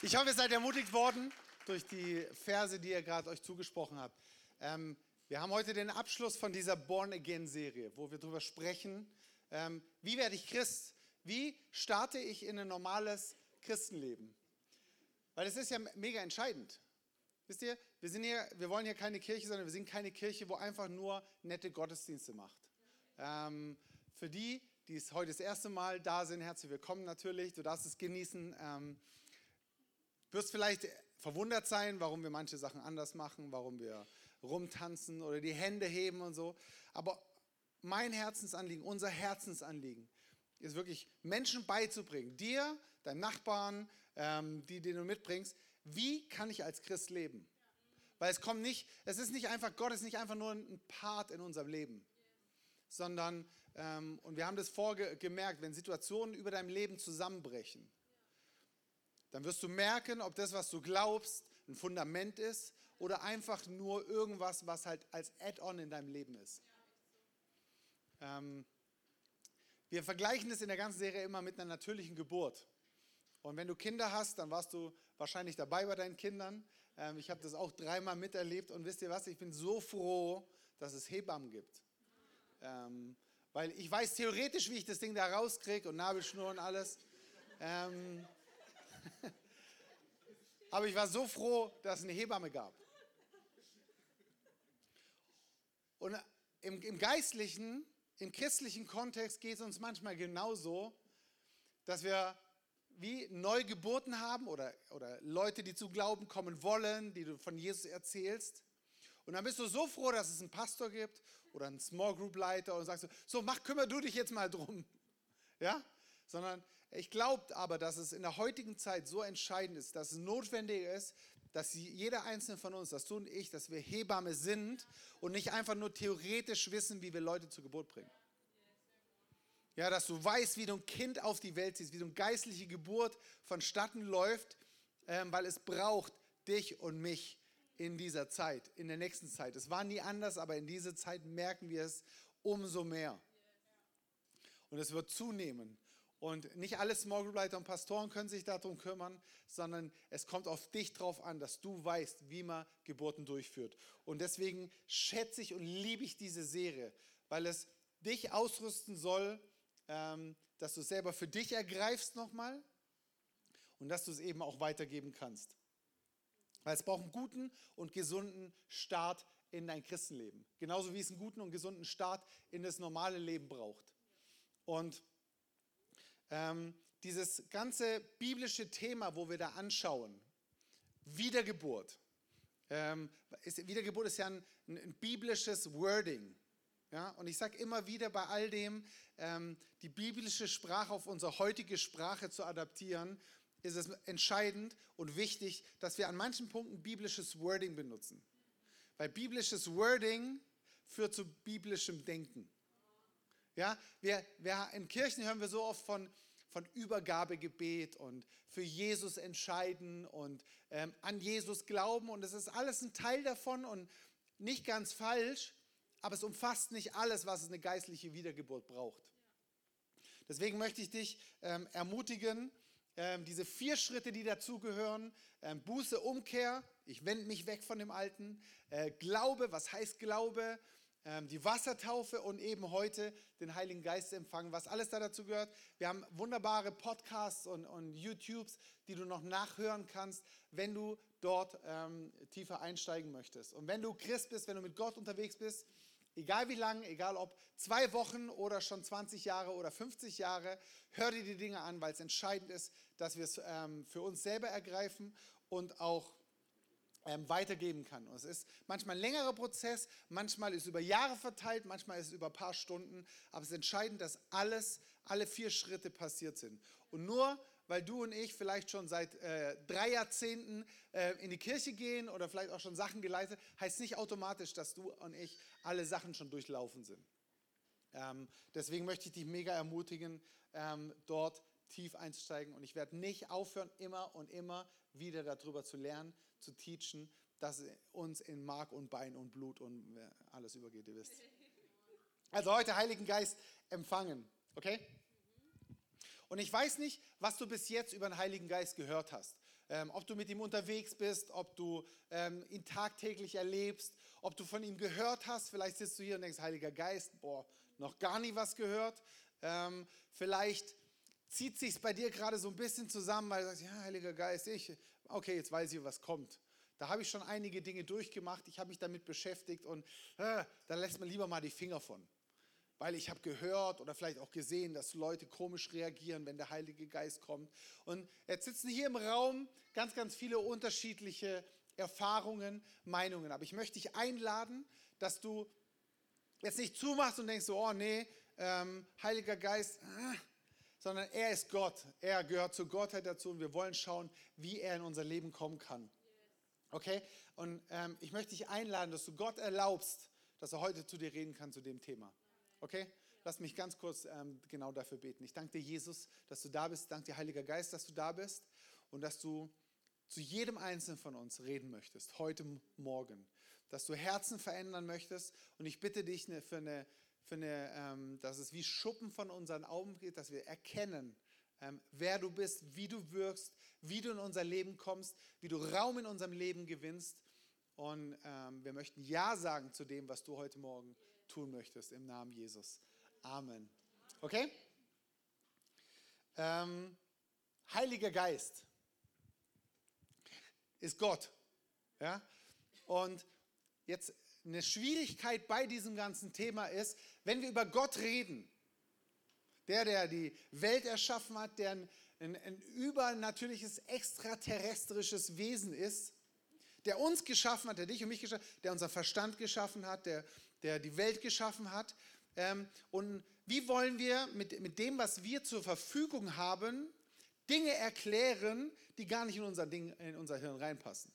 Ich hoffe, ihr seid ermutigt worden durch die Verse, die ihr gerade euch zugesprochen habt. Ähm, wir haben heute den Abschluss von dieser Born Again Serie, wo wir darüber sprechen, ähm, wie werde ich Christ? Wie starte ich in ein normales Christenleben? Weil es ist ja mega entscheidend. Wisst ihr, wir, sind hier, wir wollen hier keine Kirche, sondern wir sind keine Kirche, wo einfach nur nette Gottesdienste macht. Ähm, für die, die es heute das erste Mal da sind, herzlich willkommen natürlich. Du darfst es genießen. Wirst vielleicht verwundert sein, warum wir manche Sachen anders machen, warum wir rumtanzen oder die Hände heben und so. Aber mein Herzensanliegen, unser Herzensanliegen ist wirklich Menschen beizubringen, dir, deinem Nachbarn, ähm, die, die du mitbringst, wie kann ich als Christ leben? Weil es kommt nicht, es ist nicht einfach, Gott ist nicht einfach nur ein Part in unserem Leben, sondern, ähm, und wir haben das vorgemerkt, wenn Situationen über deinem Leben zusammenbrechen, dann wirst du merken, ob das, was du glaubst, ein Fundament ist oder einfach nur irgendwas, was halt als Add-on in deinem Leben ist. Ähm, wir vergleichen es in der ganzen Serie immer mit einer natürlichen Geburt. Und wenn du Kinder hast, dann warst du wahrscheinlich dabei bei deinen Kindern. Ähm, ich habe das auch dreimal miterlebt und wisst ihr was, ich bin so froh, dass es Hebammen gibt. Ähm, weil ich weiß theoretisch, wie ich das Ding da rauskriege und Nabelschnur und alles. Ähm, Aber ich war so froh, dass es eine Hebamme gab. Und im, im geistlichen, im christlichen Kontext geht es uns manchmal genauso, dass wir wie Neugeburten haben oder, oder Leute, die zu Glauben kommen wollen, die du von Jesus erzählst. Und dann bist du so froh, dass es einen Pastor gibt oder einen Small Group Leiter und sagst, so mach, kümmere du dich jetzt mal drum. Ja? sondern ich glaube aber, dass es in der heutigen Zeit so entscheidend ist, dass es notwendig ist, dass jeder einzelne von uns, dass du und ich, dass wir Hebamme sind und nicht einfach nur theoretisch wissen, wie wir Leute zur Geburt bringen. Ja, dass du weißt, wie du ein Kind auf die Welt siehst, wie du eine geistliche Geburt vonstatten läuft, ähm, weil es braucht dich und mich in dieser Zeit, in der nächsten Zeit. Es war nie anders, aber in dieser Zeit merken wir es umso mehr. Und es wird zunehmen. Und nicht alle Small Group Leiter und Pastoren können sich darum kümmern, sondern es kommt auf dich drauf an, dass du weißt, wie man Geburten durchführt. Und deswegen schätze ich und liebe ich diese Serie, weil es dich ausrüsten soll, ähm, dass du es selber für dich ergreifst nochmal und dass du es eben auch weitergeben kannst. Weil es braucht einen guten und gesunden Start in dein Christenleben. Genauso wie es einen guten und gesunden Start in das normale Leben braucht. Und ähm, dieses ganze biblische Thema, wo wir da anschauen, Wiedergeburt. Ähm, ist, Wiedergeburt ist ja ein, ein biblisches Wording. Ja, und ich sage immer wieder bei all dem, ähm, die biblische Sprache auf unsere heutige Sprache zu adaptieren, ist es entscheidend und wichtig, dass wir an manchen Punkten biblisches Wording benutzen. Weil biblisches Wording führt zu biblischem Denken. Ja, wir, wir, in Kirchen hören wir so oft von, von Übergabegebet und für Jesus entscheiden und ähm, an Jesus glauben. Und es ist alles ein Teil davon und nicht ganz falsch, aber es umfasst nicht alles, was eine geistliche Wiedergeburt braucht. Deswegen möchte ich dich ähm, ermutigen, ähm, diese vier Schritte, die dazugehören, ähm, Buße, Umkehr, ich wende mich weg von dem Alten, äh, Glaube, was heißt Glaube? Ähm, die Wassertaufe und eben heute den Heiligen Geist empfangen, was alles da dazu gehört. Wir haben wunderbare Podcasts und, und YouTubes, die du noch nachhören kannst, wenn du dort ähm, tiefer einsteigen möchtest. Und wenn du Christ bist, wenn du mit Gott unterwegs bist, egal wie lang, egal ob zwei Wochen oder schon 20 Jahre oder 50 Jahre, hör dir die Dinge an, weil es entscheidend ist, dass wir es ähm, für uns selber ergreifen und auch weitergeben kann. Und es ist manchmal ein längerer Prozess, manchmal ist es über Jahre verteilt, manchmal ist es über ein paar Stunden, aber es ist entscheidend, dass alles, alle vier Schritte passiert sind. Und nur weil du und ich vielleicht schon seit äh, drei Jahrzehnten äh, in die Kirche gehen oder vielleicht auch schon Sachen geleitet, heißt nicht automatisch, dass du und ich alle Sachen schon durchlaufen sind. Ähm, deswegen möchte ich dich mega ermutigen, ähm, dort tief einzusteigen. Und ich werde nicht aufhören, immer und immer wieder darüber zu lernen, zu teachen, dass es uns in Mark und Bein und Blut und äh, alles übergeht, ihr wisst. Also heute Heiligen Geist empfangen, okay? Und ich weiß nicht, was du bis jetzt über den Heiligen Geist gehört hast. ähm, ob du mit ihm unterwegs bist, ob du ähm, ihn tagtäglich erlebst, ob du von ihm gehört hast. Vielleicht sitzt du hier und denkst, Heiliger Geist, boah, noch gar nie was gehört. Ähm, vielleicht zieht sich bei dir gerade so ein bisschen zusammen, weil du sagst, ja, Heiliger Geist, ich, okay, jetzt weiß ich, was kommt. Da habe ich schon einige Dinge durchgemacht, ich habe mich damit beschäftigt und äh, da lässt man lieber mal die Finger von. Weil ich habe gehört oder vielleicht auch gesehen, dass Leute komisch reagieren, wenn der Heilige Geist kommt. Und jetzt sitzen hier im Raum ganz, ganz viele unterschiedliche Erfahrungen, Meinungen. Aber ich möchte dich einladen, dass du jetzt nicht zumachst und denkst so, oh nee, ähm, Heiliger Geist, äh, sondern er ist Gott. Er gehört zur Gottheit dazu und wir wollen schauen, wie er in unser Leben kommen kann. Okay? Und ähm, ich möchte dich einladen, dass du Gott erlaubst, dass er heute zu dir reden kann zu dem Thema. Okay? Lass mich ganz kurz ähm, genau dafür beten. Ich danke dir, Jesus, dass du da bist. Danke dir, Heiliger Geist, dass du da bist und dass du zu jedem Einzelnen von uns reden möchtest, heute Morgen. Dass du Herzen verändern möchtest. Und ich bitte dich ne, für eine, eine ähm, dass es wie Schuppen von unseren Augen geht, dass wir erkennen, ähm, wer du bist, wie du wirkst, wie du in unser Leben kommst, wie du Raum in unserem Leben gewinnst. Und ähm, wir möchten Ja sagen zu dem, was du heute Morgen tun möchtest, im Namen Jesus. Amen. Okay? Ähm, Heiliger Geist ist Gott. Ja? Und jetzt eine Schwierigkeit bei diesem ganzen Thema ist, wenn wir über Gott reden, der, der die Welt erschaffen hat, der ein, ein, ein übernatürliches, extraterrestrisches Wesen ist, der uns geschaffen hat, der dich und mich geschaffen hat, der unser Verstand geschaffen hat, der, der die Welt geschaffen hat. Ähm, und wie wollen wir mit, mit dem, was wir zur Verfügung haben, Dinge erklären, die gar nicht in unser, Ding, in unser Hirn reinpassen?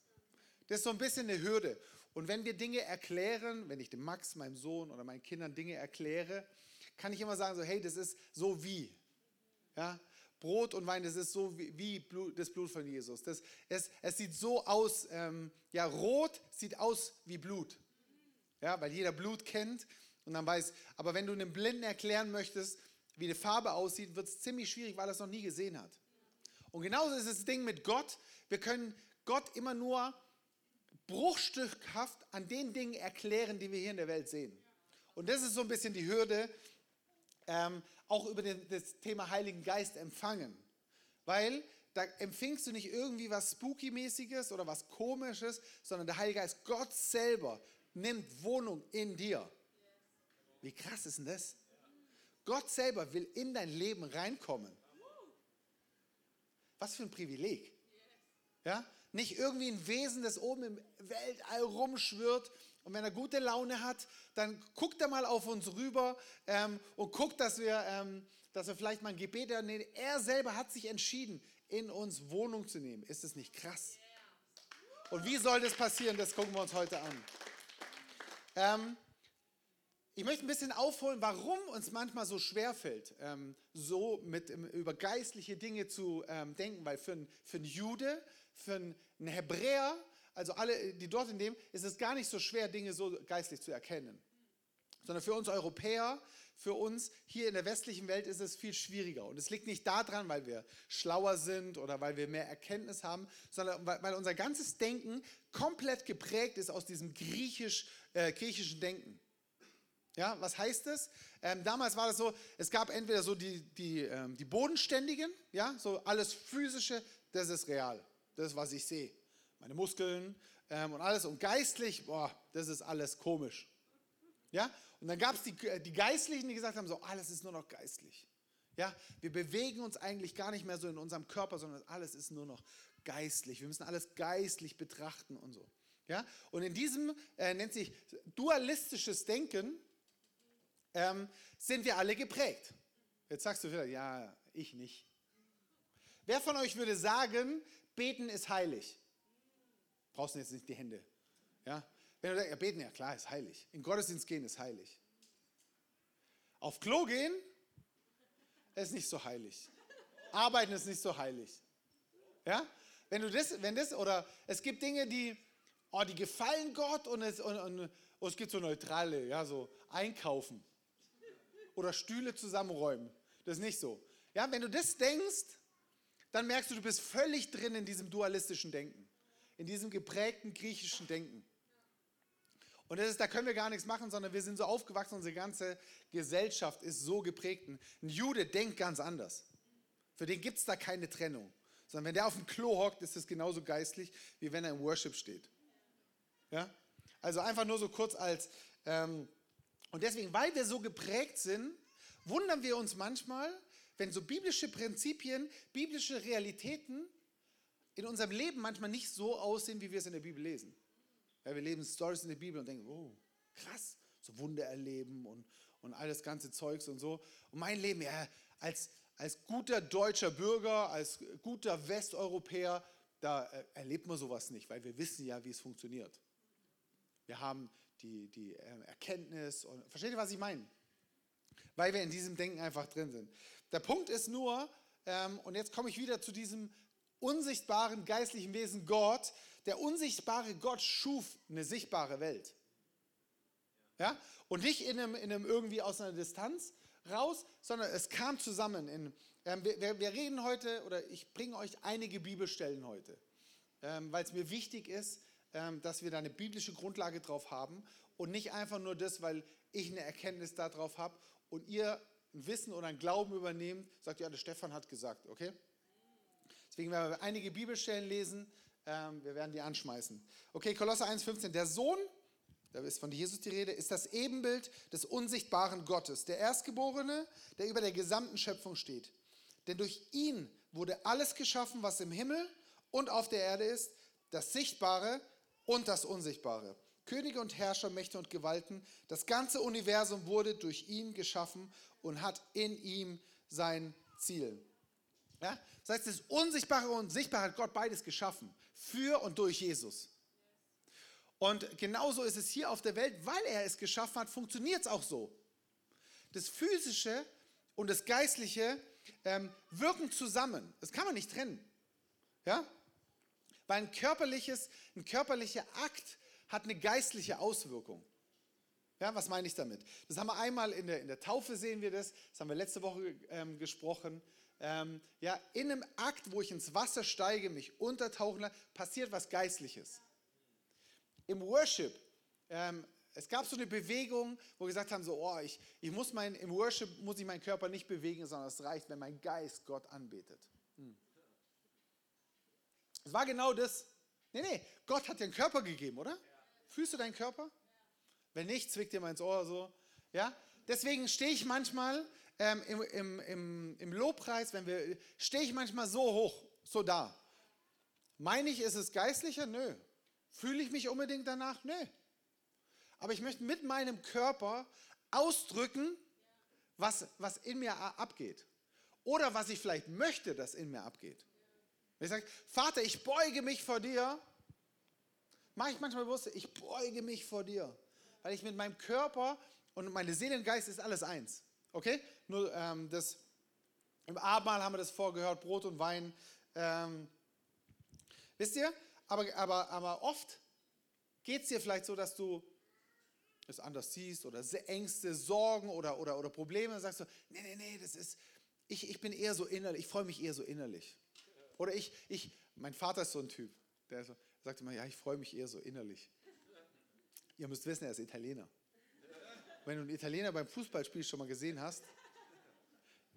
Das ist so ein bisschen eine Hürde. Und wenn wir Dinge erklären, wenn ich dem Max, meinem Sohn oder meinen Kindern Dinge erkläre, kann ich immer sagen, so, hey, das ist so wie. Ja? Brot und Wein, das ist so wie, wie Blut, das Blut von Jesus. Das, es, es sieht so aus, ähm, ja, rot sieht aus wie Blut. Ja, weil jeder Blut kennt und dann weiß, aber wenn du einem Blinden erklären möchtest, wie eine Farbe aussieht, wird es ziemlich schwierig, weil er es noch nie gesehen hat. Und genauso ist das Ding mit Gott. Wir können Gott immer nur bruchstückhaft an den Dingen erklären, die wir hier in der Welt sehen. Und das ist so ein bisschen die Hürde, ähm, auch über den, das Thema Heiligen Geist empfangen. Weil da empfingst du nicht irgendwie was Spooky-mäßiges oder was Komisches, sondern der Heilige Geist, Gott selber, nimmt Wohnung in dir. Wie krass ist denn das? Gott selber will in dein Leben reinkommen. Was für ein Privileg. Ja? Nicht irgendwie ein Wesen, das oben im Weltall rumschwirrt und wenn er gute Laune hat, dann guckt er mal auf uns rüber ähm, und guckt, dass wir, ähm, dass wir vielleicht mal ein Gebet ernehmen. Er selber hat sich entschieden, in uns Wohnung zu nehmen. Ist es nicht krass? Und wie soll das passieren? Das gucken wir uns heute an. Ähm, ich möchte ein bisschen aufholen, warum uns manchmal so schwer fällt, ähm, so mit, über geistliche Dinge zu ähm, denken. Weil für, ein, für einen Jude, für einen Hebräer, also alle, die dort in dem, ist es gar nicht so schwer, Dinge so geistlich zu erkennen. Sondern für uns Europäer, für uns hier in der westlichen Welt ist es viel schwieriger. Und es liegt nicht daran, weil wir schlauer sind oder weil wir mehr Erkenntnis haben, sondern weil unser ganzes Denken komplett geprägt ist aus diesem griechisch, äh, griechischen Denken. Ja, was heißt das? Ähm, damals war das so, es gab entweder so die, die, ähm, die Bodenständigen, ja, so alles Physische, das ist real. Das ist, was ich sehe meine Muskeln ähm, und alles. Und geistlich, boah, das ist alles komisch. Ja? Und dann gab es die, äh, die Geistlichen, die gesagt haben, so, alles ist nur noch geistlich. Ja, wir bewegen uns eigentlich gar nicht mehr so in unserem Körper, sondern alles ist nur noch geistlich. Wir müssen alles geistlich betrachten und so. Ja, und in diesem äh, nennt sich dualistisches Denken ähm, sind wir alle geprägt. Jetzt sagst du wieder, ja, ich nicht. Wer von euch würde sagen, beten ist heilig? Brauchst du jetzt nicht die Hände. Ja? Wenn du sagst, ja, beten, ja klar, ist heilig. In Gottesdienst gehen ist heilig. Auf Klo gehen ist nicht so heilig. Arbeiten ist nicht so heilig. Ja? Wenn du das, wenn das, oder es gibt Dinge, die, oh, die gefallen Gott und es, und, und, und es gibt so neutrale, ja, so einkaufen. Oder Stühle zusammenräumen. Das ist nicht so. Ja, wenn du das denkst, dann merkst du, du bist völlig drin in diesem dualistischen Denken, in diesem geprägten griechischen Denken. Und das ist, da können wir gar nichts machen, sondern wir sind so aufgewachsen, unsere ganze Gesellschaft ist so geprägt. Ein Jude denkt ganz anders. Für den gibt es da keine Trennung. Sondern wenn der auf dem Klo hockt, ist es genauso geistlich, wie wenn er im Worship steht. Ja? Also einfach nur so kurz als, ähm, und deswegen, weil wir so geprägt sind, wundern wir uns manchmal, wenn so biblische Prinzipien, biblische Realitäten in unserem Leben manchmal nicht so aussehen, wie wir es in der Bibel lesen. Ja, wir lesen Stories in der Bibel und denken, oh, krass, so Wunder erleben und, und all das ganze Zeugs und so. Und mein Leben, ja, als, als guter deutscher Bürger, als guter Westeuropäer, da äh, erlebt man sowas nicht, weil wir wissen ja, wie es funktioniert. Wir haben die, die äh, Erkenntnis und versteht ihr, was ich meine? Weil wir in diesem Denken einfach drin sind. Der Punkt ist nur, ähm, und jetzt komme ich wieder zu diesem unsichtbaren geistlichen Wesen Gott. Der unsichtbare Gott schuf eine sichtbare Welt. Ja? Und nicht in einem, in einem irgendwie aus einer Distanz raus, sondern es kam zusammen. In, ähm, wir, wir, reden heute, oder ich bringe euch einige Bibelstellen heute, ähm, weil es mir wichtig ist, ähm, dass wir da eine biblische Grundlage drauf haben und nicht einfach nur das, weil ich eine Erkenntnis darauf habe und ihr ein Wissen oder ein Glauben übernehmt, sagt, ja, der Stefan hat gesagt, okay? Deswegen werden wir einige Bibelstellen lesen, ähm, wir werden die anschmeißen. Okay, Kolosser 1,15, der Sohn, da ist von Jesus die Rede, ist das Ebenbild des unsichtbaren Gottes, der Erstgeborene, der über der gesamten Schöpfung steht. Denn durch ihn wurde alles geschaffen, was im Himmel und auf der Erde ist, das Sichtbare und das Unsichtbare. Könige und Herrscher, Mächte und Gewalten, das ganze Universum wurde durch ihn geschaffen und hat in ihm sein Ziel. Ja? Das heißt, das Unsichtbare und Sichtbare hat Gott beides geschaffen, für und durch Jesus. Und genauso ist es hier auf der Welt, weil er es geschaffen hat, funktioniert es auch so. Das Physische und das Geistliche ähm, wirken zusammen. Das kann man nicht trennen. Ja? Weil ein, körperliches, ein körperlicher Akt hat eine geistliche Auswirkung. Ja, was meine ich damit? Das haben wir einmal in der, in der Taufe sehen wir das, das haben wir letzte Woche ähm, gesprochen. Ähm, ja, in einem Akt, wo ich ins Wasser steige, mich untertauchen lasse, passiert was Geistliches. Im Worship, ähm, es gab so eine Bewegung, wo wir gesagt haben, so, oh, ich, ich muss mein, im Worship muss ich meinen Körper nicht bewegen, sondern es reicht, wenn mein Geist Gott anbetet. Hm. Es war genau das. Nee, nee, Gott hat dir einen Körper gegeben, oder? Fühlst du deinen Körper? Wenn nicht, zwickt dir mal ins Ohr so. Ja? Deswegen stehe ich manchmal ähm, im, im, im, im Lobpreis, wenn wir, stehe ich manchmal so hoch, so da. Meine ich, ist es geistlicher? Nö. Fühle ich mich unbedingt danach? Nö. Aber ich möchte mit meinem Körper ausdrücken, was, was in mir abgeht. Oder was ich vielleicht möchte, dass in mir abgeht. Wenn ich sage, Vater, ich beuge mich vor dir, mache ich manchmal bewusst, ich beuge mich vor dir weil ich mit meinem Körper und meine Seele und Geist ist alles eins. Okay? Nur ähm, das, im Abendmahl haben wir das vorgehört, Brot und Wein. Ähm, wisst ihr? Aber, aber, aber oft geht es dir vielleicht so, dass du es anders siehst oder Ängste, Sorgen oder, oder, oder Probleme und sagst du, nee, nee, nee, das ist, ich, ich bin eher so innerlich, ich freue mich eher so innerlich. Oder ich, ich, mein Vater ist so ein Typ, der so, sagt immer, ja, ich freue mich eher so innerlich. Ihr müsst wissen, er ist Italiener. Wenn du einen Italiener beim Fußballspiel schon mal gesehen hast,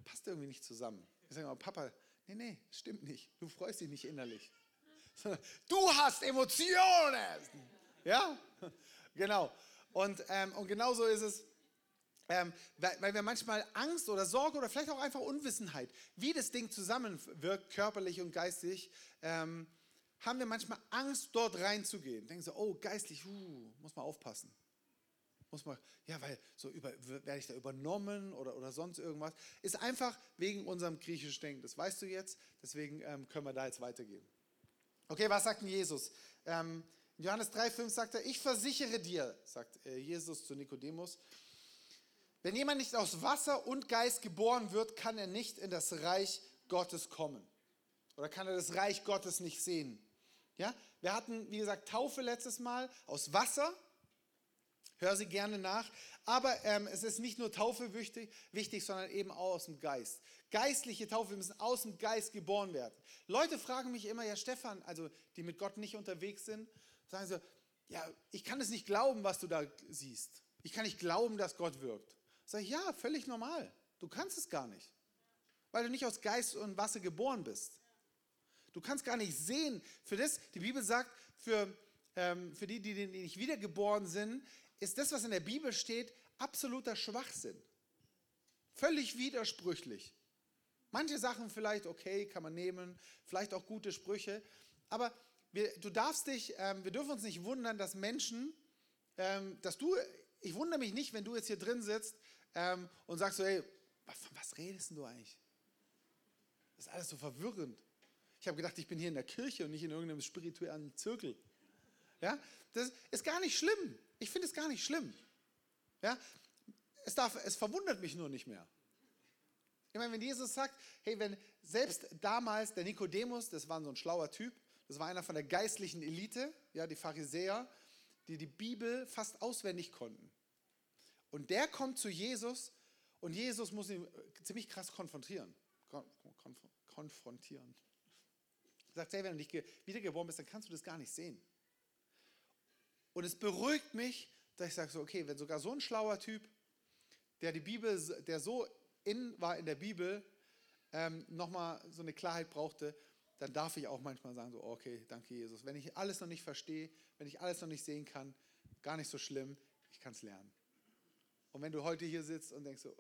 passt irgendwie nicht zusammen. Ich sage mal, Papa, nee, nee, stimmt nicht. Du freust dich nicht innerlich. Du hast Emotionen. Ja, genau. Und, ähm, und genauso ist es, ähm, weil, weil, wir manchmal Angst oder Sorge oder vielleicht auch einfach Unwissenheit, wie das Ding zusammenwirkt, körperlich und geistig, ähm, haben wir manchmal Angst, dort reinzugehen. Denken so, oh, geistlich, uh, muss man aufpassen. Muss man, ja, weil so über, werde ich da übernommen oder, oder sonst irgendwas. Ist einfach wegen unserem griechischen Denken. Das weißt du jetzt, deswegen ähm, können wir da jetzt weitergehen. Okay, was sagt denn Jesus? Ähm, Johannes 3,5 sagt er, ich versichere dir, sagt äh, Jesus zu Nikodemus, wenn jemand nicht aus Wasser und Geist geboren wird, kann er nicht in das Reich Gottes kommen. Oder kann er das Reich Gottes nicht sehen. Ja? Wir hatten, wie gesagt, Taufe letztes Mal aus Wasser. Hör sie gerne nach. Aber ähm, es ist nicht nur Taufe wichtig, wichtig, sondern eben auch aus dem Geist. Geistliche Taufe, wir müssen aus dem Geist geboren werden. Leute fragen mich immer, ja Stefan, also die mit Gott nicht unterwegs sind, sagen so, ja, ich kann es nicht glauben, was du da siehst. Ich kann nicht glauben, dass Gott wirkt. Sag ich, ja, völlig normal. Du kannst es gar nicht, weil du nicht aus Geist und Wasser geboren bist. Du kannst gar nicht sehen. Für das, die Bibel sagt, für, ähm, für die, die nicht wiedergeboren sind, ist das, was in der Bibel steht, absoluter Schwachsinn. Völlig widersprüchlich. Manche Sachen vielleicht okay, kann man nehmen, vielleicht auch gute Sprüche, aber wir, du darfst dich, ähm, wir dürfen uns nicht wundern, dass Menschen, ähm, dass du, ich wundere mich nicht, wenn du jetzt hier drin sitzt ähm, und sagst so, hey, von was redest du eigentlich? Das ist alles so verwirrend. Ich habe gedacht, ich bin hier in der Kirche und nicht in irgendeinem spirituellen Zirkel. Ja, das ist gar nicht schlimm. Ich finde es gar nicht schlimm. Ja, es, darf, es verwundert mich nur nicht mehr. Ich meine, wenn Jesus sagt, hey, wenn selbst damals der Nikodemus, das war so ein schlauer Typ, das war einer von der geistlichen Elite, ja, die Pharisäer, die die Bibel fast auswendig konnten. Und der kommt zu Jesus und Jesus muss ihn ziemlich krass konfrontieren. Konf konfrontieren. Er sagt, hey, wenn du nicht wiedergeboren bist, dann kannst du das gar nicht sehen. Und es beruhigt mich, dass ich sage so, okay, wenn sogar so ein schlauer Typ, der die Bibel, der so in war in der Bibel, ähm, nochmal so eine Klarheit brauchte, dann darf ich auch manchmal sagen so, okay, danke Jesus. Wenn ich alles noch nicht verstehe, wenn ich alles noch nicht sehen kann, gar nicht so schlimm, ich kann es lernen. Und wenn du heute hier sitzt und denkst so,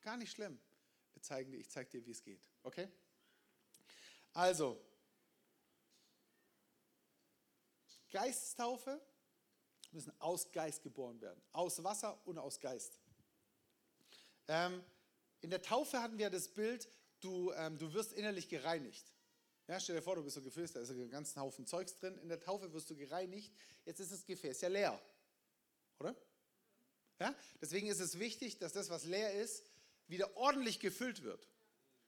gar nicht schlimm, wir zeigen dir, ich zeige dir, wie es geht. Okay? Also, Geistestaufe müssen aus Geist geboren werden. Aus Wasser und aus Geist. Ähm, in der Taufe hatten wir das Bild, du, ähm, du wirst innerlich gereinigt. Ja, stell dir vor, du bist so Gefäß, da ist ein ganzen Haufen Zeugs drin. In der Taufe wirst du gereinigt. Jetzt ist das Gefäß ja leer. Oder? Ja? Deswegen ist es wichtig, dass das, was leer ist, wieder ordentlich gefüllt wird.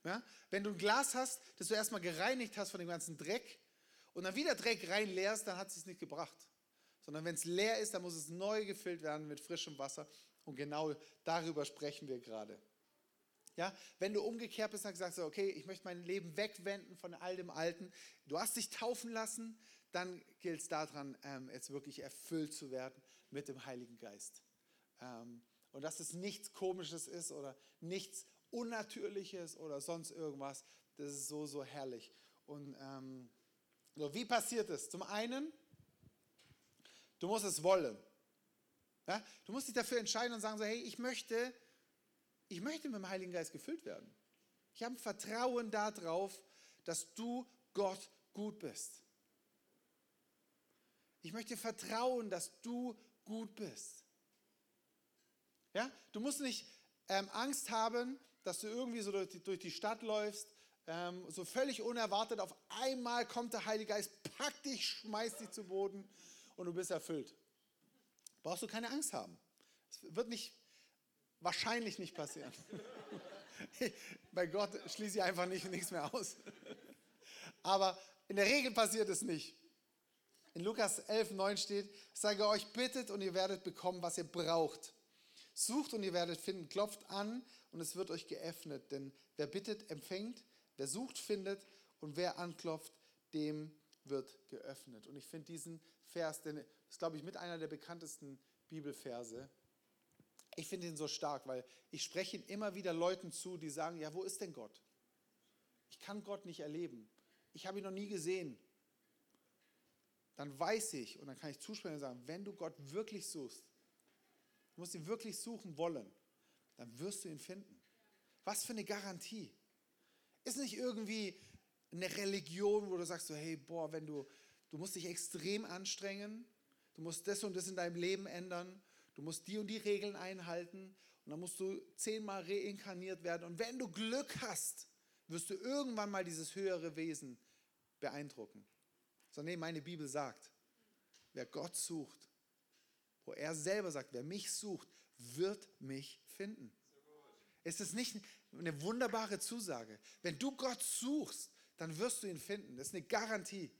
Ja? Wenn du ein Glas hast, das du erstmal gereinigt hast von dem ganzen Dreck, und dann wieder Dreck reinleerst, dann hat es nicht gebracht. Sondern wenn es leer ist, dann muss es neu gefüllt werden mit frischem Wasser. Und genau darüber sprechen wir gerade. Ja, wenn du umgekehrt bist und sagst, okay, ich möchte mein Leben wegwenden von all dem Alten, du hast dich taufen lassen, dann gilt es daran, ähm, jetzt wirklich erfüllt zu werden mit dem Heiligen Geist. Ähm, und dass es nichts Komisches ist oder nichts Unnatürliches oder sonst irgendwas, das ist so, so herrlich. Und ähm, so, wie passiert es? Zum einen, du musst es wollen. Ja? Du musst dich dafür entscheiden und sagen so, hey, ich möchte, ich möchte mit dem Heiligen Geist gefüllt werden. Ich habe Vertrauen darauf, dass du Gott gut bist. Ich möchte vertrauen, dass du gut bist. Ja? Du musst nicht ähm, Angst haben, dass du irgendwie so durch die, durch die Stadt läufst ähm, so völlig unerwartet, auf einmal kommt der Heilige Geist, packt dich, schmeißt dich zu Boden und du bist erfüllt. Brauchst du keine Angst haben. Es wird nicht, wahrscheinlich nicht passieren. Bei Gott schließe ich einfach nicht, nichts mehr aus. Aber in der Regel passiert es nicht. In Lukas 11, 9 steht, ich sage euch, bittet und ihr werdet bekommen, was ihr braucht. Sucht und ihr werdet finden, klopft an und es wird euch geöffnet. Denn wer bittet, empfängt, Wer sucht, findet und wer anklopft, dem wird geöffnet. Und ich finde diesen Vers, denn ist, glaube ich, mit einer der bekanntesten Bibelverse. Ich finde ihn so stark, weil ich spreche ihn immer wieder Leuten zu, die sagen, ja, wo ist denn Gott? Ich kann Gott nicht erleben. Ich habe ihn noch nie gesehen. Dann weiß ich und dann kann ich zusprechen und sagen, wenn du Gott wirklich suchst, du musst ihn wirklich suchen wollen, dann wirst du ihn finden. Was für eine Garantie. Ist nicht irgendwie eine Religion, wo du sagst so, hey, boah, wenn du, du musst dich extrem anstrengen, du musst das und das in deinem Leben ändern, du musst die und die Regeln einhalten und dann musst du zehnmal reinkarniert werden und wenn du Glück hast, wirst du irgendwann mal dieses höhere Wesen beeindrucken. Sondern nee, meine Bibel sagt, wer Gott sucht, wo er selber sagt, wer mich sucht, wird mich finden. Ist es nicht eine wunderbare Zusage? Wenn du Gott suchst, dann wirst du ihn finden. Das ist eine Garantie.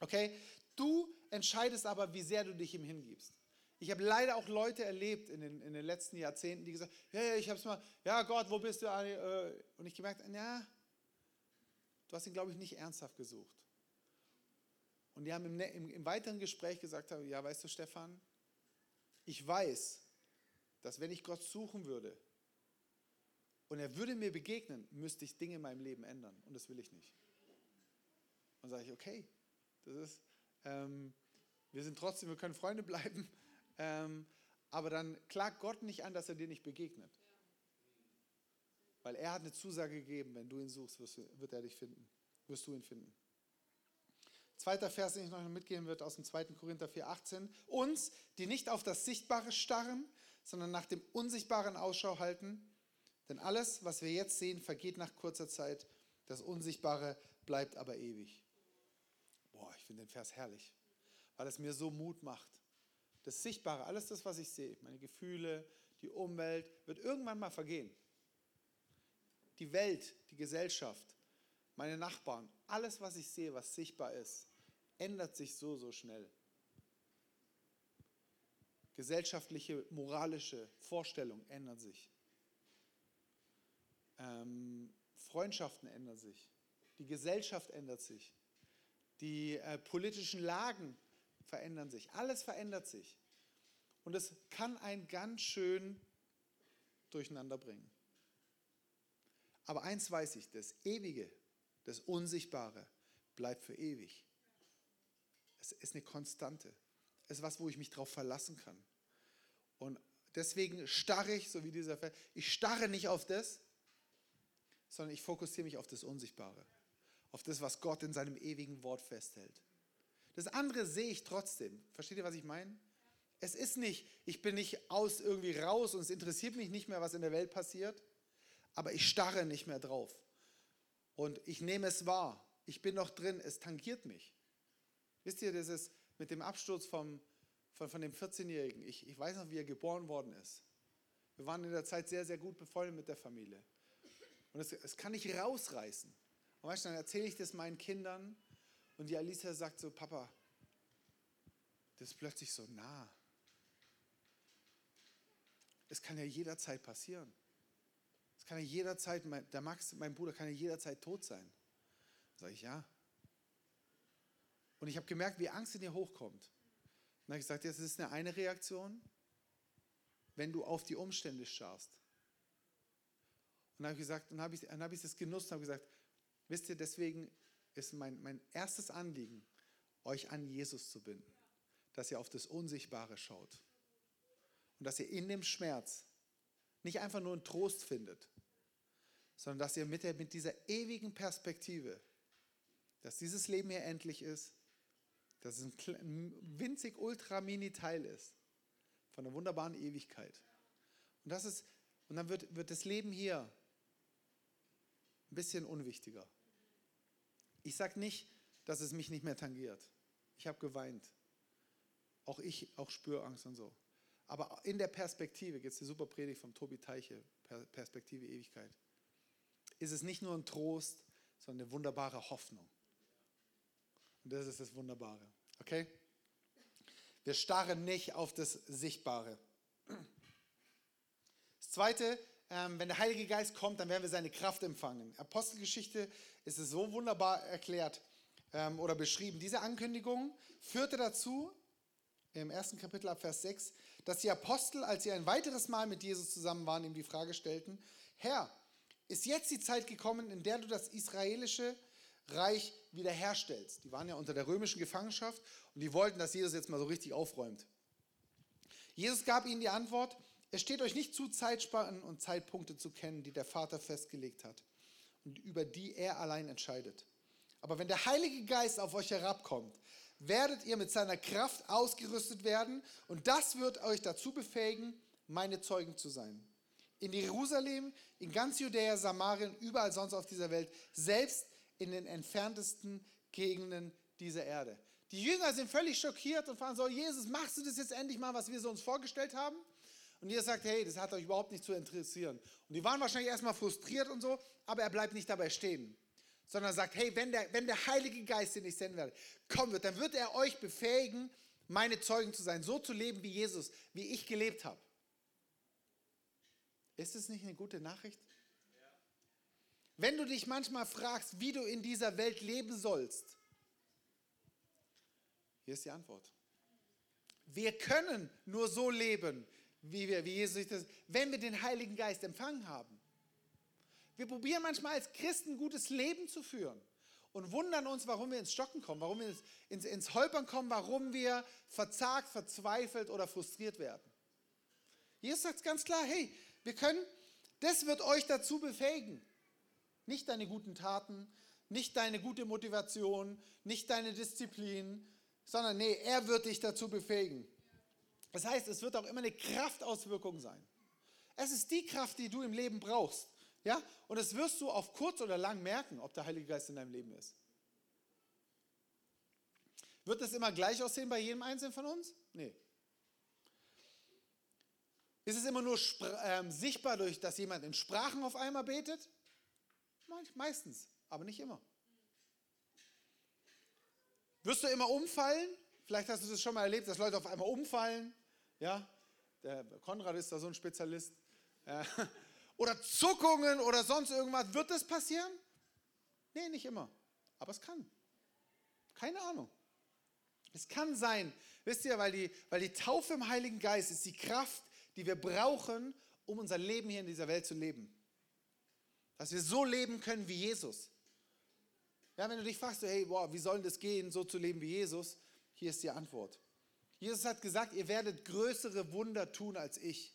Okay? Du entscheidest aber, wie sehr du dich ihm hingibst. Ich habe leider auch Leute erlebt in den, in den letzten Jahrzehnten, die gesagt haben, ja, ich habe es mal, ja Gott, wo bist du? Äh, und ich gemerkt, ja, du hast ihn, glaube ich, nicht ernsthaft gesucht. Und die haben im, ne, im, im weiteren Gespräch gesagt, ja, weißt du, Stefan, ich weiß, dass wenn ich Gott suchen würde und er würde mir begegnen, müsste ich Dinge in meinem Leben ändern. Und das will ich nicht. Und sage ich, okay, das ist, ähm, wir sind trotzdem, wir können Freunde bleiben, ähm, aber dann klagt Gott nicht an, dass er dir nicht begegnet. Weil er hat eine Zusage gegeben, wenn du ihn suchst, wird er dich finden. Wirst du ihn finden. Zweiter Vers, den ich noch mitgeben wird aus dem 2. Korinther 4,18. Uns, die nicht auf das Sichtbare starren, sondern nach dem Unsichtbaren Ausschau halten. Denn alles, was wir jetzt sehen, vergeht nach kurzer Zeit. Das Unsichtbare bleibt aber ewig. Boah, ich finde den Vers herrlich, weil es mir so Mut macht. Das Sichtbare, alles das, was ich sehe, meine Gefühle, die Umwelt, wird irgendwann mal vergehen. Die Welt, die Gesellschaft, meine Nachbarn, alles, was ich sehe, was sichtbar ist, ändert sich so, so schnell. Gesellschaftliche, moralische Vorstellungen ändern sich. Ähm, Freundschaften ändern sich. Die Gesellschaft ändert sich. Die äh, politischen Lagen verändern sich. Alles verändert sich. Und es kann ein ganz schön durcheinander bringen. Aber eins weiß ich, das Ewige, das Unsichtbare bleibt für ewig. Es ist eine Konstante. Es ist was, wo ich mich drauf verlassen kann. Und deswegen starre ich, so wie dieser Fall, ich starre nicht auf das, sondern ich fokussiere mich auf das Unsichtbare. Auf das, was Gott in seinem ewigen Wort festhält. Das andere sehe ich trotzdem. Versteht ihr, was ich meine? Es ist nicht, ich bin nicht aus irgendwie raus und es interessiert mich nicht mehr, was in der Welt passiert, aber ich starre nicht mehr drauf. Und ich nehme es wahr. Ich bin noch drin, es tangiert mich. Wisst ihr, das ist mit dem Absturz vom, von, von dem 14-Jährigen. Ich, ich weiß noch, wie er geboren worden ist. Wir waren in der Zeit sehr, sehr gut befreundet mit der Familie. Und es, es kann nicht rausreißen. Und weißt du, dann erzähle ich das meinen Kindern und die Alicia sagt so, Papa, das ist plötzlich so nah. Es kann ja jederzeit passieren. Kann ja jederzeit, der Max, mein Bruder, kann ja jederzeit tot sein. Sag ich, ja. Und ich habe gemerkt, wie Angst in dir hochkommt. Dann habe ich gesagt, jetzt ist eine eine Reaktion, wenn du auf die Umstände schaust. Und dann habe ich gesagt, ich, dann ich es genutzt und habe gesagt, wisst ihr, deswegen ist mein, mein erstes Anliegen, euch an Jesus zu binden, dass ihr auf das Unsichtbare schaut und dass ihr in dem Schmerz nicht einfach nur einen Trost findet, sondern dass ihr mit, der, mit dieser ewigen Perspektive, dass dieses Leben hier endlich ist, dass es ein, winzig ultra-mini-Teil ist von der wunderbaren Ewigkeit. Und, das ist, und dann wird, wird das Leben hier ein bisschen unwichtiger. Ich sage nicht, dass es mich nicht mehr tangiert. Ich habe geweint. Auch ich, auch Spürangst und so. Aber in der Perspektive, jetzt die super Predigt vom Tobi Teiche, Perspektive Ewigkeit, ist es nicht nur ein Trost, sondern eine wunderbare Hoffnung. Und das ist das Wunderbare. Okay? Wir starren nicht auf das Sichtbare. Das Zweite, ähm, wenn der Heilige Geist kommt, dann werden wir seine Kraft empfangen. Apostelgeschichte ist es so wunderbar erklärt ähm, oder beschrieben. Diese Ankündigung führte dazu, im ersten Kapitel ab Vers 6, dass die Apostel, als sie ein weiteres Mal mit Jesus zusammen waren, ihm die Frage stellten, Herr, ist jetzt die Zeit gekommen, in der du das israelische Reich wiederherstellst? Die waren ja unter der römischen Gefangenschaft und die wollten, dass Jesus jetzt mal so richtig aufräumt. Jesus gab ihnen die Antwort, es steht euch nicht zu, Zeitspannen und Zeitpunkte zu kennen, die der Vater festgelegt hat und über die er allein entscheidet. Aber wenn der Heilige Geist auf euch herabkommt, werdet ihr mit seiner Kraft ausgerüstet werden und das wird euch dazu befähigen, meine Zeugen zu sein. In Jerusalem, in ganz Judäa, Samarien, überall sonst auf dieser Welt, selbst in den entferntesten Gegenden dieser Erde. Die Jünger sind völlig schockiert und fragen so, Jesus, machst du das jetzt endlich mal, was wir so uns vorgestellt haben? Und ihr sagt, hey, das hat euch überhaupt nicht zu interessieren. Und die waren wahrscheinlich erstmal frustriert und so, aber er bleibt nicht dabei stehen sondern sagt, hey, wenn der, wenn der Heilige Geist, den ich senden werde, kommen wird, dann wird er euch befähigen, meine Zeugen zu sein, so zu leben wie Jesus, wie ich gelebt habe. Ist es nicht eine gute Nachricht? Wenn du dich manchmal fragst, wie du in dieser Welt leben sollst, hier ist die Antwort. Wir können nur so leben, wie, wir, wie Jesus das, wenn wir den Heiligen Geist empfangen haben. Wir probieren manchmal als Christen gutes Leben zu führen und wundern uns, warum wir ins Stocken kommen, warum wir ins, ins, ins Holpern kommen, warum wir verzagt, verzweifelt oder frustriert werden. Jesus sagt ganz klar, hey, wir können, das wird euch dazu befähigen. Nicht deine guten Taten, nicht deine gute Motivation, nicht deine Disziplin, sondern nee, er wird dich dazu befähigen. Das heißt, es wird auch immer eine Kraftauswirkung sein. Es ist die Kraft, die du im Leben brauchst. Ja? Und das wirst du auf kurz oder lang merken, ob der Heilige Geist in deinem Leben ist. Wird das immer gleich aussehen bei jedem Einzelnen von uns? Nee. Ist es immer nur äh, sichtbar, durch dass jemand in Sprachen auf einmal betet? Meistens, aber nicht immer. Wirst du immer umfallen? Vielleicht hast du das schon mal erlebt, dass Leute auf einmal umfallen. Ja, der Konrad ist da so ein Spezialist. Oder Zuckungen oder sonst irgendwas. Wird das passieren? Nee, nicht immer. Aber es kann. Keine Ahnung. Es kann sein, wisst ihr, weil die, weil die Taufe im Heiligen Geist ist die Kraft, die wir brauchen, um unser Leben hier in dieser Welt zu leben. Dass wir so leben können wie Jesus. Ja, wenn du dich fragst, hey, boah, wie soll das gehen, so zu leben wie Jesus? Hier ist die Antwort. Jesus hat gesagt, ihr werdet größere Wunder tun als ich.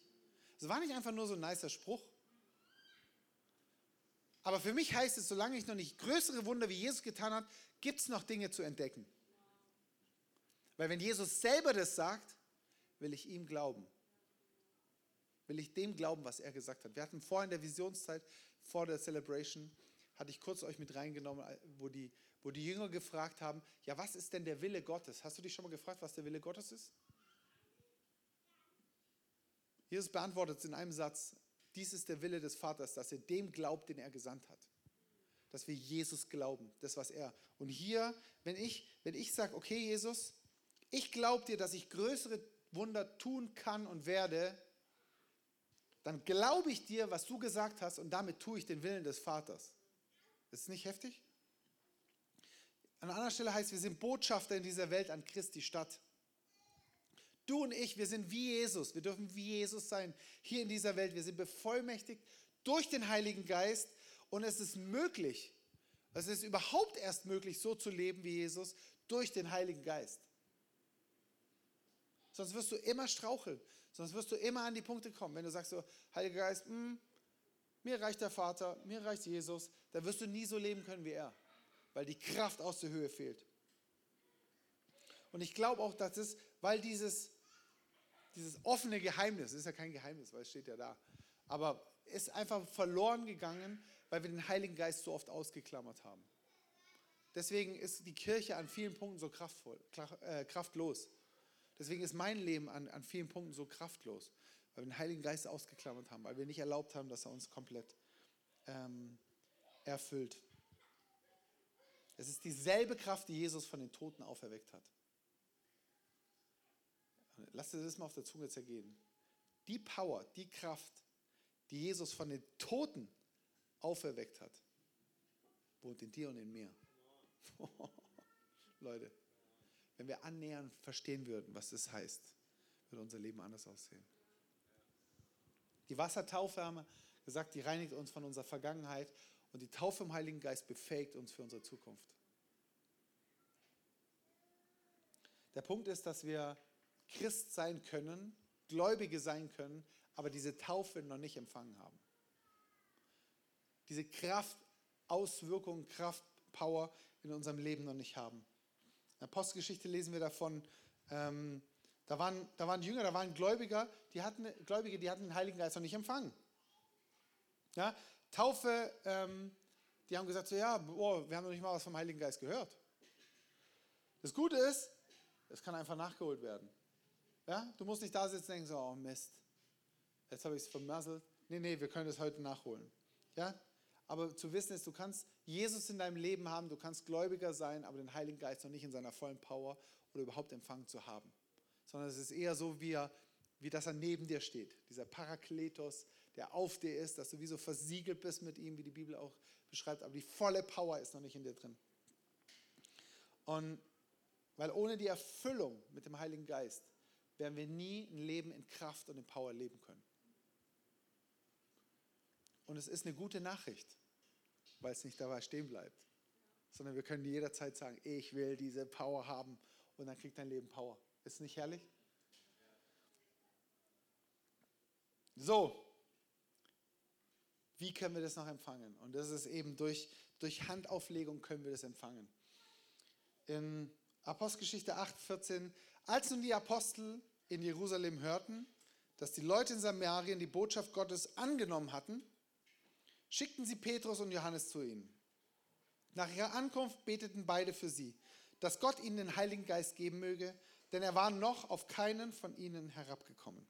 Das war nicht einfach nur so ein nicer Spruch. Aber für mich heißt es, solange ich noch nicht größere Wunder wie Jesus getan habe, gibt es noch Dinge zu entdecken. Weil wenn Jesus selber das sagt, will ich ihm glauben. Will ich dem glauben, was er gesagt hat. Wir hatten vorhin in der Visionszeit, vor der Celebration, hatte ich kurz euch mit reingenommen, wo die, wo die Jünger gefragt haben, ja, was ist denn der Wille Gottes? Hast du dich schon mal gefragt, was der Wille Gottes ist? Jesus beantwortet es in einem Satz, dies ist der Wille des Vaters, dass ihr dem glaubt, den er gesandt hat. Dass wir Jesus glauben, das was er. Und hier, wenn ich, wenn ich sage, okay Jesus, ich glaube dir, dass ich größere Wunder tun kann und werde, dann glaube ich dir, was du gesagt hast und damit tue ich den Willen des Vaters. Ist es nicht heftig? An anderer Stelle heißt, wir sind Botschafter in dieser Welt an Christi Stadt. Du und ich, wir sind wie Jesus. Wir dürfen wie Jesus sein hier in dieser Welt. Wir sind bevollmächtigt durch den Heiligen Geist und es ist möglich, es ist überhaupt erst möglich, so zu leben wie Jesus durch den Heiligen Geist. Sonst wirst du immer straucheln. Sonst wirst du immer an die Punkte kommen. Wenn du sagst so, Heiliger Geist, mh, hm, mir reicht der Vater, mir reicht Jesus, dann wirst du nie so leben können wie er, weil die Kraft aus der Höhe fehlt. Und ich glaube auch, dass es, weil dieses, dieses offene Geheimnis, ist ja kein Geheimnis, weil es steht ja da, aber ist einfach verloren gegangen, weil wir den Heiligen Geist so oft ausgeklammert haben. Deswegen ist die Kirche an vielen Punkten so kraftvoll, äh, kraftlos. Deswegen ist mein Leben an, an vielen Punkten so kraftlos weil wir den Heiligen Geist ausgeklammert haben, weil wir nicht erlaubt haben, dass er uns komplett ähm, erfüllt. Es ist dieselbe Kraft, die Jesus von den Toten auferweckt hat. Lass dir das mal auf der Zunge zergehen. Die Power, die Kraft, die Jesus von den Toten auferweckt hat, wohnt in dir und in mir. Leute, wenn wir annähernd verstehen würden, was das heißt, würde unser Leben anders aussehen. Die Wassertaufe haben wir gesagt, die reinigt uns von unserer Vergangenheit und die Taufe im Heiligen Geist befähigt uns für unsere Zukunft. Der Punkt ist, dass wir Christ sein können, Gläubige sein können, aber diese Taufe noch nicht empfangen haben. Diese Kraft, Auswirkungen, Kraft, Power in unserem Leben noch nicht haben. In der Postgeschichte lesen wir davon, ähm, da waren, da waren Jünger, da waren Gläubiger, die hatten, Gläubige, die hatten den Heiligen Geist noch nicht empfangen. Ja, Taufe, ähm, die haben gesagt, so, ja, boah, wir haben noch nicht mal was vom Heiligen Geist gehört. Das Gute ist, es kann einfach nachgeholt werden. Ja, du musst nicht da sitzen und denken, so, oh Mist, jetzt habe ich es vermasselt. Nee, nee, wir können es heute nachholen. Ja, aber zu wissen ist, du kannst Jesus in deinem Leben haben, du kannst Gläubiger sein, aber den Heiligen Geist noch nicht in seiner vollen Power oder überhaupt empfangen zu haben. sondern es ist eher so, wie, er, wie dass er neben dir steht. Dieser Parakletos, der auf dir ist, dass du wie so versiegelt bist mit ihm, wie die Bibel auch beschreibt, aber die volle Power ist noch nicht in dir drin. Und weil ohne die Erfüllung mit dem Heiligen Geist werden wir nie ein Leben in Kraft und in Power leben können. Und es ist eine gute Nachricht, weil es nicht dabei stehen bleibt, sondern wir können jederzeit sagen, ich will diese Power haben und dann kriegt dein Leben Power. Ist nicht herrlich? So, wie können wir das noch empfangen? Und das ist eben durch, durch Handauflegung können wir das empfangen. In Apostelgeschichte 8, 14, als nun die Apostel in Jerusalem hörten, dass die Leute in Samarien die Botschaft Gottes angenommen hatten, schickten sie Petrus und Johannes zu ihnen. Nach ihrer Ankunft beteten beide für sie, dass Gott ihnen den Heiligen Geist geben möge, denn er war noch auf keinen von ihnen herabgekommen.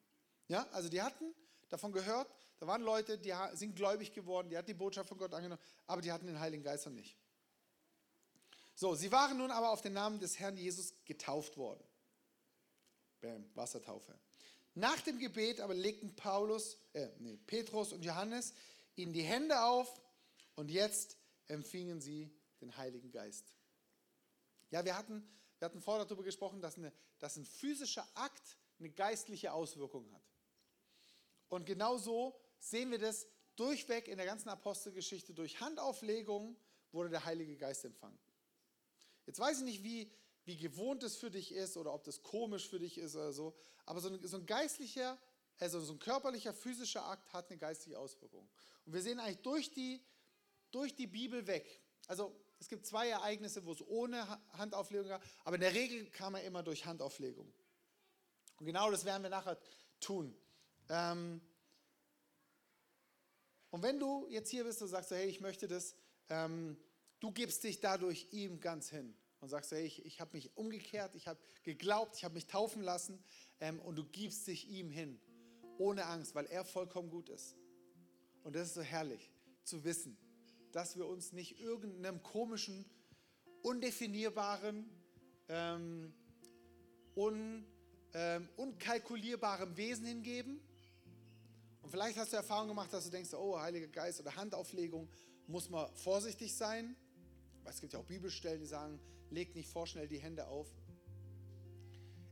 Ja, also die hatten davon gehört, da waren Leute, die sind gläubig geworden, die hatten die Botschaft von Gott angenommen, aber die hatten den Heiligen Geist noch nicht. So, sie waren nun aber auf den Namen des Herrn Jesus getauft worden. Bam, Wassertaufe. Nach dem Gebet aber legten Paulus, äh, nee, Petrus und Johannes ihnen die Hände auf und jetzt empfingen sie den Heiligen Geist. Ja, wir hatten, wir hatten vorher darüber gesprochen, dass, eine, dass ein physischer Akt eine geistliche Auswirkung hat. Und genau so sehen wir das durchweg in der ganzen Apostelgeschichte. Durch Handauflegung wurde der Heilige Geist empfangen. Jetzt weiß ich nicht, wie, wie gewohnt es für dich ist oder ob das komisch für dich ist oder so, aber so ein, so ein geistlicher, also so ein körperlicher, physischer Akt hat eine geistliche Auswirkung. Und wir sehen eigentlich durch die, durch die Bibel weg. Also es gibt zwei Ereignisse, wo es ohne Handauflegung war, aber in der Regel kam er immer durch Handauflegung. Und genau das werden wir nachher tun. Ähm und wenn du jetzt hier bist und sagst, hey, ich möchte das, ähm, du gibst dich dadurch ihm ganz hin und sagst, hey, ich, ich habe mich umgekehrt, ich habe geglaubt, ich habe mich taufen lassen ähm, und du gibst dich ihm hin, ohne Angst, weil er vollkommen gut ist. Und das ist so herrlich zu wissen, dass wir uns nicht irgendeinem komischen, undefinierbaren, ähm, un, ähm, unkalkulierbaren Wesen hingeben. Und vielleicht hast du Erfahrung gemacht, dass du denkst, oh, Heiliger Geist oder Handauflegung, muss man vorsichtig sein. Es gibt ja auch Bibelstellen, die sagen, legt nicht vorschnell die Hände auf.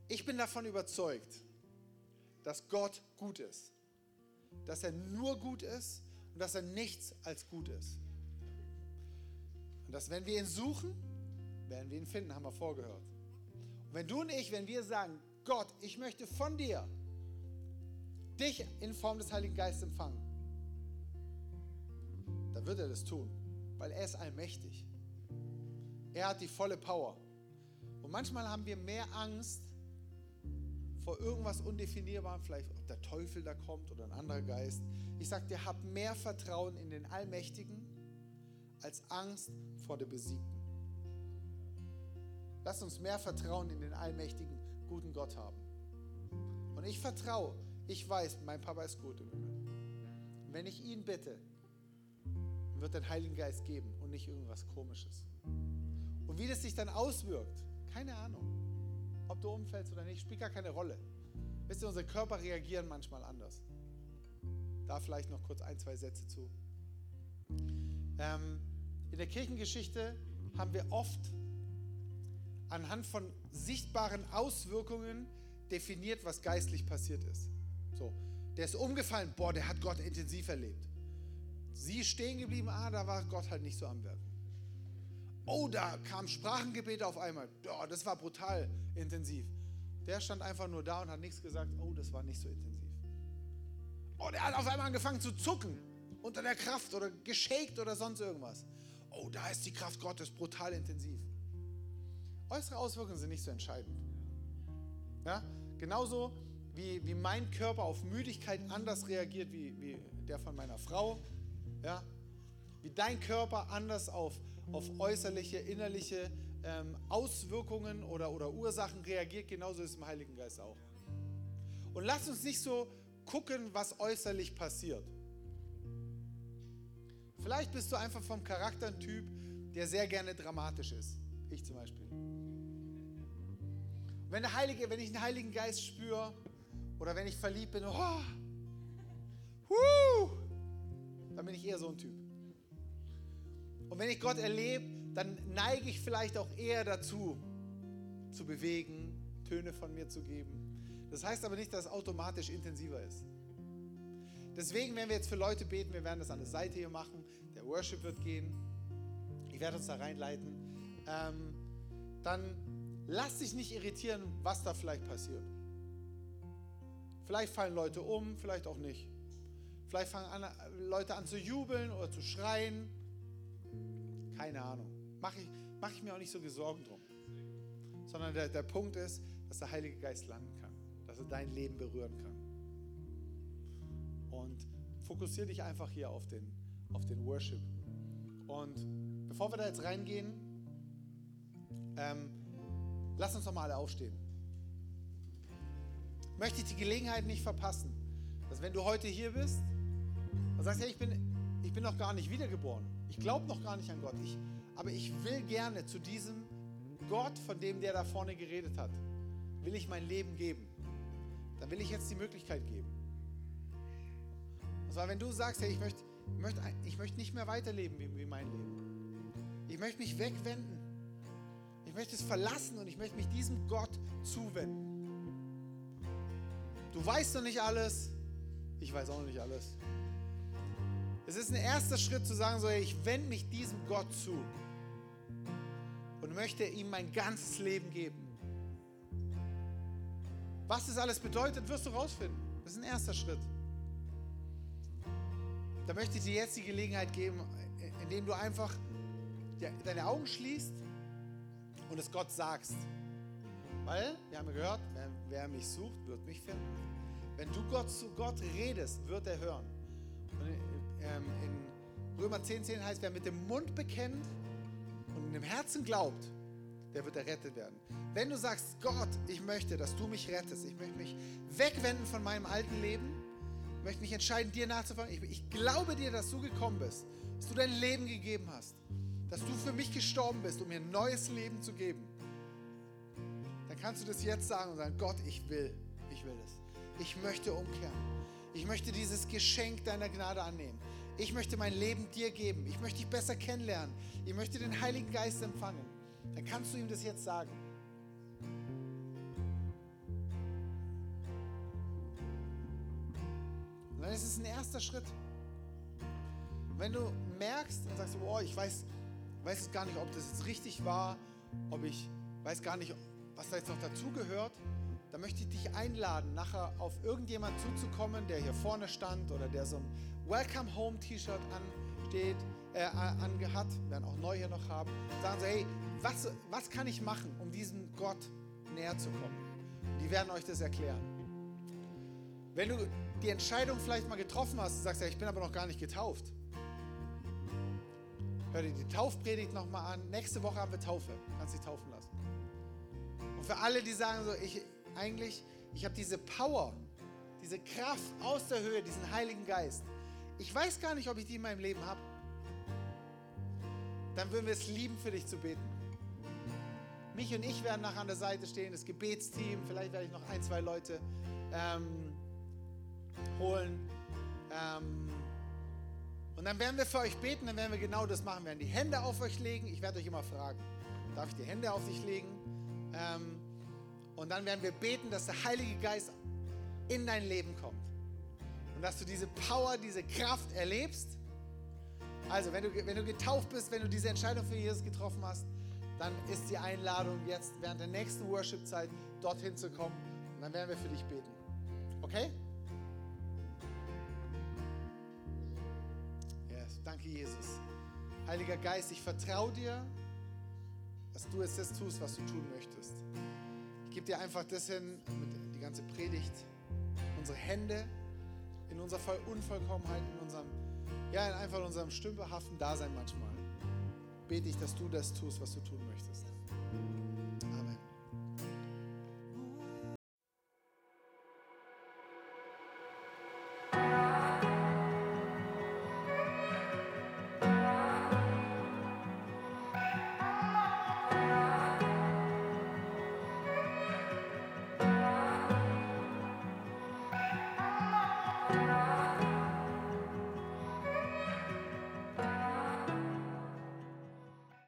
Ich bin davon überzeugt, dass Gott gut ist dass er nur gut ist und dass er nichts als gut ist. Und dass wenn wir ihn suchen, werden wir ihn finden, haben wir vorgehört. Und wenn du und ich, wenn wir sagen, Gott, ich möchte von dir dich in Form des Heiligen Geistes empfangen, dann wird er das tun, weil er ist allmächtig. Er hat die volle Power. Und manchmal haben wir mehr Angst, vor irgendwas Undefinierbarem, vielleicht ob der Teufel da kommt oder ein anderer Geist. Ich sage dir, hab mehr Vertrauen in den Allmächtigen als Angst vor der Besiegten. Lass uns mehr Vertrauen in den allmächtigen, guten Gott haben. Und ich vertraue, ich weiß, mein Papa ist gut im Himmel. wenn ich ihn bitte, wird der Heiligen Geist geben und nicht irgendwas Komisches. Und wie das sich dann auswirkt, keine Ahnung ob du umfällst oder nicht, spielt gar keine Rolle. Wisst ihr, unsere Körper reagieren manchmal anders. Da vielleicht noch kurz ein, zwei Sätze zu. Ähm, in der Kirchengeschichte haben wir oft anhand von sichtbaren Auswirkungen definiert, was geistlich passiert ist. So, der ist umgefallen, boah, der hat Gott intensiv erlebt. Sie stehen geblieben, ah, da war Gott halt nicht so am Werk. Oh, da kam Sprachengebet auf einmal. Oh, das war brutal intensiv. Der stand einfach nur da und hat nichts gesagt. Oh, das war nicht so intensiv. Oh, der hat auf einmal angefangen zu zucken unter der Kraft oder geschakt oder sonst irgendwas. Oh, da ist die Kraft Gottes brutal intensiv. Äußere Auswirkungen sind nicht so entscheidend. Ja? Genauso wie, wie mein Körper auf Müdigkeit anders reagiert wie, wie der von meiner Frau. Ja? Wie dein Körper anders auf auf äußerliche, innerliche ähm, Auswirkungen oder, oder Ursachen reagiert, genauso ist es im Heiligen Geist auch. Und lass uns nicht so gucken, was äußerlich passiert. Vielleicht bist du einfach vom Charakter ein Typ, der sehr gerne dramatisch ist. Ich zum Beispiel. Wenn, der Heilige, wenn ich den Heiligen Geist spüre oder wenn ich verliebt bin, oh, huh, dann bin ich eher so ein Typ. Und wenn ich Gott erlebe, dann neige ich vielleicht auch eher dazu, zu bewegen, Töne von mir zu geben. Das heißt aber nicht, dass es automatisch intensiver ist. Deswegen werden wir jetzt für Leute beten, wir werden das an der Seite hier machen, der Worship wird gehen, ich werde uns da reinleiten. Ähm, dann lass dich nicht irritieren, was da vielleicht passiert. Vielleicht fallen Leute um, vielleicht auch nicht. Vielleicht fangen an, Leute an zu jubeln oder zu schreien. Keine Ahnung. Mache ich, mach ich mir auch nicht so Sorgen drum. Sondern der, der Punkt ist, dass der Heilige Geist landen kann, dass er dein Leben berühren kann. Und fokussiere dich einfach hier auf den, auf den Worship. Und bevor wir da jetzt reingehen, ähm, lass uns doch mal alle aufstehen. Möchte ich die Gelegenheit nicht verpassen, dass wenn du heute hier bist und sagst, ja, ich bin, ich bin noch gar nicht wiedergeboren, ich glaube noch gar nicht an Gott, ich, aber ich will gerne zu diesem Gott, von dem der da vorne geredet hat, will ich mein Leben geben. Dann will ich jetzt die Möglichkeit geben. Und zwar, wenn du sagst, hey, ich möchte, ich möchte, ich möchte nicht mehr weiterleben wie, wie mein Leben. Ich möchte mich wegwenden. Ich möchte es verlassen und ich möchte mich diesem Gott zuwenden. Du weißt noch nicht alles. Ich weiß auch noch nicht alles. Es ist ein erster Schritt zu sagen, so, ich wende mich diesem Gott zu und möchte ihm mein ganzes Leben geben. Was das alles bedeutet, wirst du rausfinden. Das ist ein erster Schritt. Da möchte ich dir jetzt die Gelegenheit geben, indem du einfach deine Augen schließt und es Gott sagst. Weil, wir haben gehört, wer, wer mich sucht, wird mich finden. Wenn du Gott zu Gott redest, wird er hören. Ähm, in Römer 10, 10 heißt, wer mit dem Mund bekennt und in dem Herzen glaubt, der wird errettet werden. Wenn du sagst, Gott, ich möchte, dass du mich rettest, ich möchte mich wegwenden von meinem alten Leben, ich möchte mich entscheiden, dir nachzufolgen. Ich, ich glaube dir, dass du gekommen bist, dass du dein Leben gegeben hast, dass du für mich gestorben bist, um mir ein neues Leben zu geben. Dann kannst du das jetzt sagen und sagen, Gott, ich will, ich will es. Ich möchte umkehren. Ich möchte dieses Geschenk deiner Gnade annehmen. Ich möchte mein Leben dir geben. Ich möchte dich besser kennenlernen. Ich möchte den Heiligen Geist empfangen. Dann kannst du ihm das jetzt sagen. Und dann ist es ein erster Schritt. Wenn du merkst und sagst, oh, ich weiß, weiß gar nicht, ob das jetzt richtig war, ob ich weiß gar nicht, was da jetzt noch dazugehört, dann möchte ich dich einladen, nachher auf irgendjemand zuzukommen, der hier vorne stand oder der so ein Welcome Home T-Shirt ansteht, äh, angehat, werden auch neu hier noch haben, sagen so, hey, was, was kann ich machen, um diesem Gott näher zu kommen? Die werden euch das erklären. Wenn du die Entscheidung vielleicht mal getroffen hast und sagst, ja, ich bin aber noch gar nicht getauft, hör dir die Taufpredigt nochmal an. Nächste Woche haben wir Taufe. Kannst dich taufen lassen. Und für alle, die sagen so, ich eigentlich, ich habe diese Power, diese Kraft aus der Höhe, diesen Heiligen Geist. Ich weiß gar nicht, ob ich die in meinem Leben habe. Dann würden wir es lieben, für dich zu beten. Mich und ich werden nachher an der Seite stehen, das Gebetsteam, vielleicht werde ich noch ein, zwei Leute ähm, holen. Ähm, und dann werden wir für euch beten, dann werden wir genau das machen. Wir werden die Hände auf euch legen. Ich werde euch immer fragen, darf ich die Hände auf dich legen? Ähm, und dann werden wir beten, dass der Heilige Geist in dein Leben kommt. Und dass du diese Power, diese Kraft erlebst. Also, wenn du, wenn du getauft bist, wenn du diese Entscheidung für Jesus getroffen hast, dann ist die Einladung jetzt während der nächsten Worship-Zeit dorthin zu kommen. Und dann werden wir für dich beten. Okay? Yes, danke Jesus. Heiliger Geist, ich vertraue dir, dass du es jetzt tust, was du tun möchtest. Ich gebe dir einfach das hin, die ganze Predigt, unsere Hände in unserer Unvollkommenheit, in unserem, ja, in einfach in unserem stümperhaften Dasein manchmal. Bete ich, dass du das tust, was du tun möchtest.